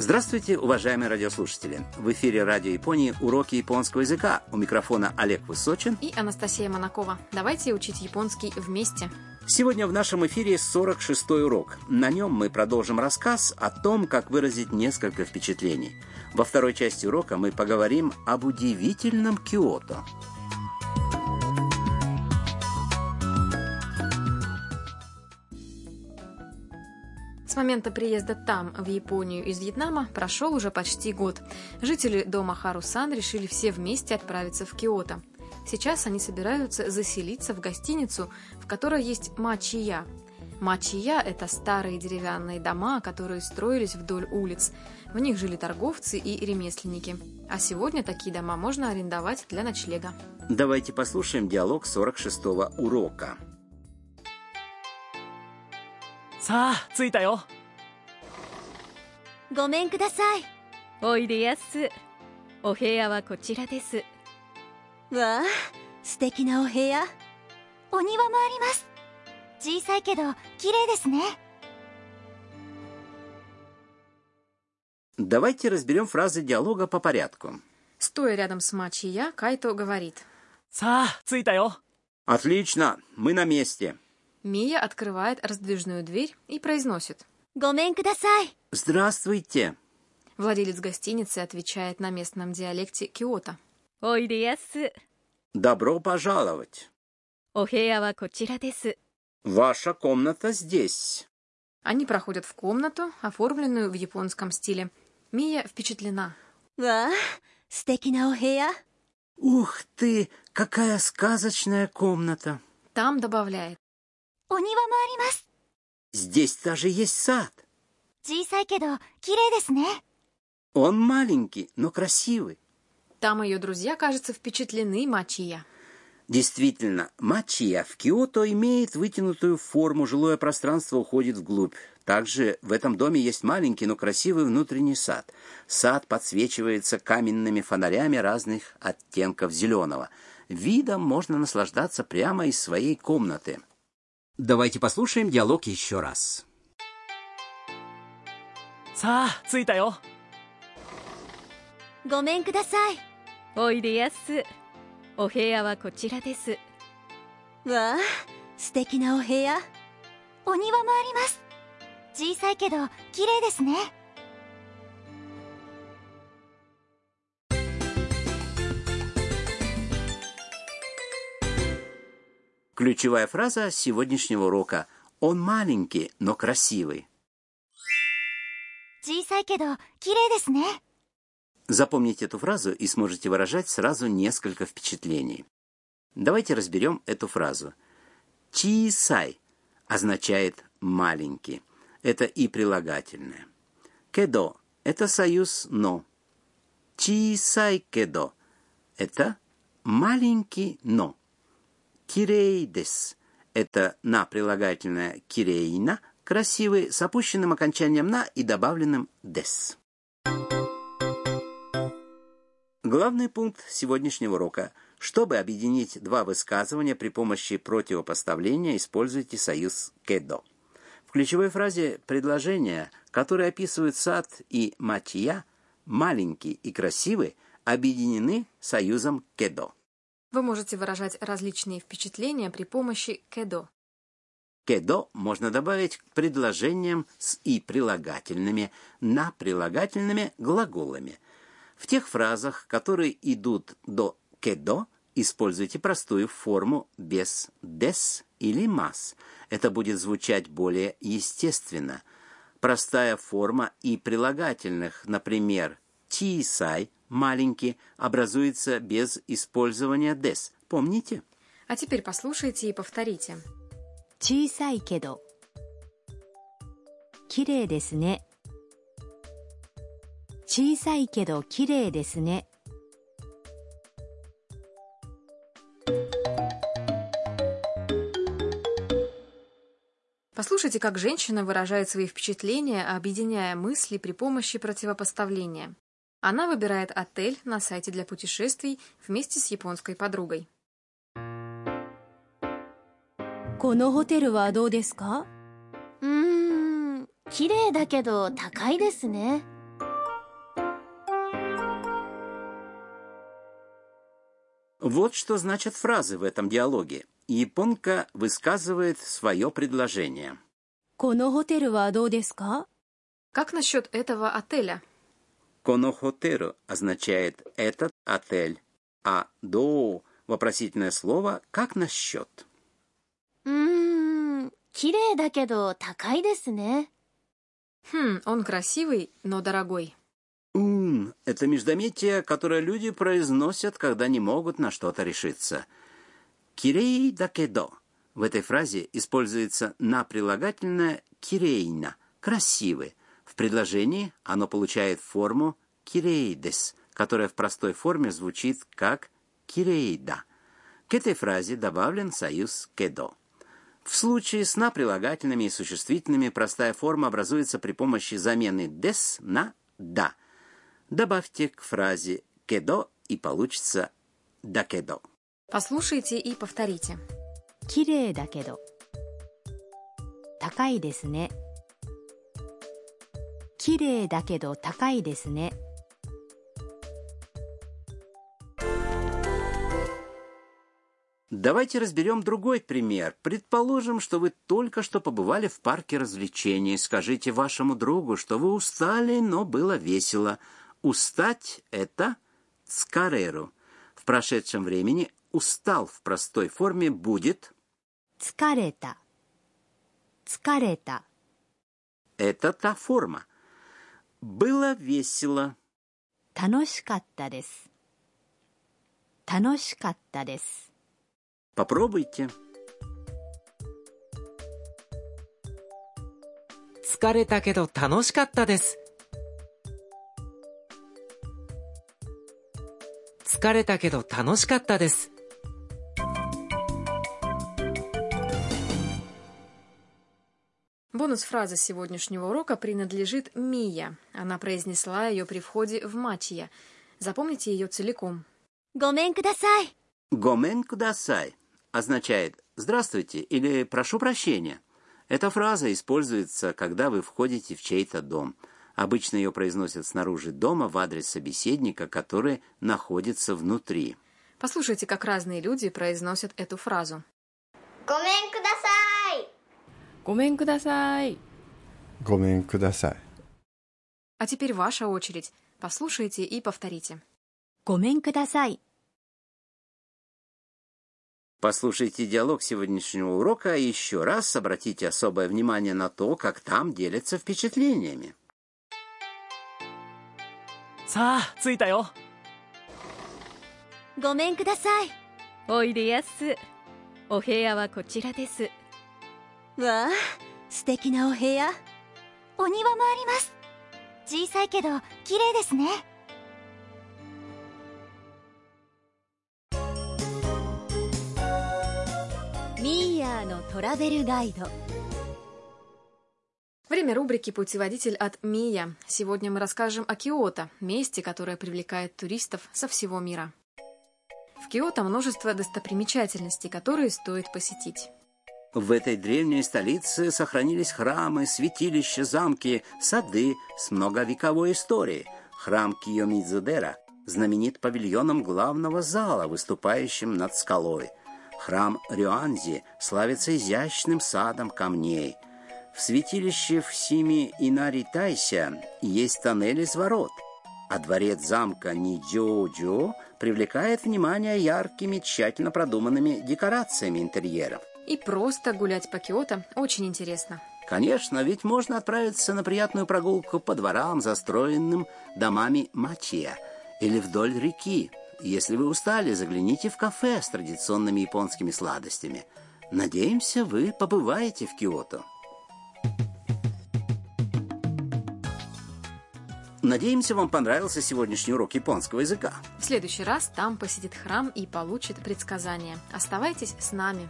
Здравствуйте, уважаемые радиослушатели! В эфире Радио Японии уроки японского языка. У микрофона Олег Высочин и Анастасия Монакова. Давайте учить японский вместе. Сегодня в нашем эфире 46-й урок. На нем мы продолжим рассказ о том, как выразить несколько впечатлений. Во второй части урока мы поговорим об удивительном Киото. Момента приезда там, в Японию из Вьетнама, прошел уже почти год. Жители дома Харусан решили все вместе отправиться в Киото. Сейчас они собираются заселиться в гостиницу, в которой есть мачия. Мачия – это старые деревянные дома, которые строились вдоль улиц. В них жили торговцы и ремесленники. А сегодня такие дома можно арендовать для ночлега. Давайте послушаем диалог 46-го урока. さあ着いたよごめんくださいおいでやすお部屋はこちらですわあ素敵なお部屋お庭もあります小さいけど綺麗ですね Давайте разберем фразы диалога по порядку. Стоя рядом с мачия, Кайто говорит. さあ着いたよ Отлично, мы на месте. Мия открывает раздвижную дверь и произносит. «Гомен «Здравствуйте!» Владелец гостиницы отвечает на местном диалекте Киото. «Ойдеясу!» «Добро пожаловать!» «Ваша комната здесь!» Они проходят в комнату, оформленную в японском стиле. Мия впечатлена. «Ва, стекина охея!» «Ух ты, какая сказочная комната!» Там добавляет. Здесь даже есть сад. Он маленький, но красивый. Там ее друзья, кажется, впечатлены Мачия. Действительно, Мачия в Киото имеет вытянутую форму, жилое пространство уходит вглубь. Также в этом доме есть маленький, но красивый внутренний сад. Сад подсвечивается каменными фонарями разных оттенков зеленого. Видом можно наслаждаться прямо из своей комнаты. Давайте послушаем диалог еще раз. さあ着いたよごめんくださいおいでやすお部屋はこちらですわあ素敵なお部屋お庭もあります小さいけど綺麗ですね Ключевая фраза сегодняшнего урока. Он маленький, но красивый. Запомните эту фразу и сможете выражать сразу несколько впечатлений. Давайте разберем эту фразу. Чисай означает маленький. Это и прилагательное. Кедо – это союз но. Чисай кедо – это маленький но. Кирей дес – это на прилагательное кирейна, красивый, с опущенным окончанием на и добавленным дес. Главный пункт сегодняшнего урока. Чтобы объединить два высказывания при помощи противопоставления, используйте союз «кедо». В ключевой фразе предложения, которые описывают сад и матья, маленький и красивый, объединены союзом «кедо». Вы можете выражать различные впечатления при помощи кедо. «Кедо» можно добавить к предложениям с «и» прилагательными, на прилагательными глаголами – в тех фразах, которые идут до «кедо», используйте простую форму без «дес» или «мас». Это будет звучать более естественно. Простая форма и прилагательных, например, «тисай» – «маленький» образуется без использования «дес». Помните? А теперь послушайте и повторите. 小さいけど綺麗ですね小さいけど綺麗ですね Послушайте, как женщина выражает свои впечатления, объединяя мысли при помощи противопоставления. Она выбирает отель на сайте для путешествий вместе с японской подругой. このホテルはどうですかうーん、綺麗だけど高いですね。Вот что значат фразы в этом диалоге. Японка высказывает свое предложение. Как насчет этого отеля? Конохотеру означает «этот отель», а до — вопросительное слово «как насчет?». М-м, хм, он красивый, но дорогой. Ум — это междометие, которое люди произносят, когда не могут на что-то решиться. Кирей дакедо. В этой фразе используется на прилагательное кирейна — красивый предложении оно получает форму «кирейдес», которая в простой форме звучит как «кирейда». К этой фразе добавлен союз «кедо». В случае с наприлагательными и существительными простая форма образуется при помощи замены «дес» на «да». Добавьте к фразе «кедо» и получится «да кедо». Послушайте и повторите. «Кирей да кедо». «Такай десне». 綺麗だけど高いですね。 Давайте разберем другой пример. Предположим, что вы только что побывали в парке развлечений. Скажите вашему другу, что вы устали, но было весело. Устать – это «цкареру». В прошедшем времени «устал» в простой форме будет 疲れた。疲れた。 «это та форма». Было весело. 楽しかったです。楽しかったです。 Попробуйте. 疲れたけど楽しかったです疲れたけど楽しかったです Бонус фразы сегодняшнего урока принадлежит Мия. Она произнесла ее при входе в Мачия. Запомните ее целиком. Гомен кудасай. Гомен кудасай означает «здравствуйте» или «прошу прощения». Эта фраза используется, когда вы входите в чей-то дом. Обычно ее произносят снаружи дома в адрес собеседника, который находится внутри. Послушайте, как разные люди произносят эту фразу. Гомен кудасай. ごめんくださいごめんください。 А теперь ваша очередь. Послушайте и повторите. ごめんください。 Послушайте диалог сегодняшнего урока и еще раз обратите особое внимание на то, как там делятся впечатлениями. さあ着いたよごめんください。おいでやすお部屋はこちらです わあ、素敵なお部屋。お庭もあります。小さいけど綺麗ですね。ミーヤーのトラベルガイド。 Время рубрики «Путеводитель от Мия». Сегодня мы расскажем о Киото, месте, которое привлекает туристов со всего мира. В Киото множество достопримечательностей, которые стоит посетить. В этой древней столице сохранились храмы, святилища, замки, сады с многовековой историей. Храм Киомидзудера знаменит павильоном главного зала, выступающим над скалой. Храм Рюанзи славится изящным садом камней. В святилище в Сими Инари Тайся есть тоннель из ворот, а дворец замка Нидзёджо привлекает внимание яркими, тщательно продуманными декорациями интерьеров. И просто гулять по Киото очень интересно. Конечно, ведь можно отправиться на приятную прогулку по дворам, застроенным домами Мачия, или вдоль реки. Если вы устали, загляните в кафе с традиционными японскими сладостями. Надеемся, вы побываете в Киото. Надеемся, вам понравился сегодняшний урок японского языка. В следующий раз там посетит храм и получит предсказания. Оставайтесь с нами.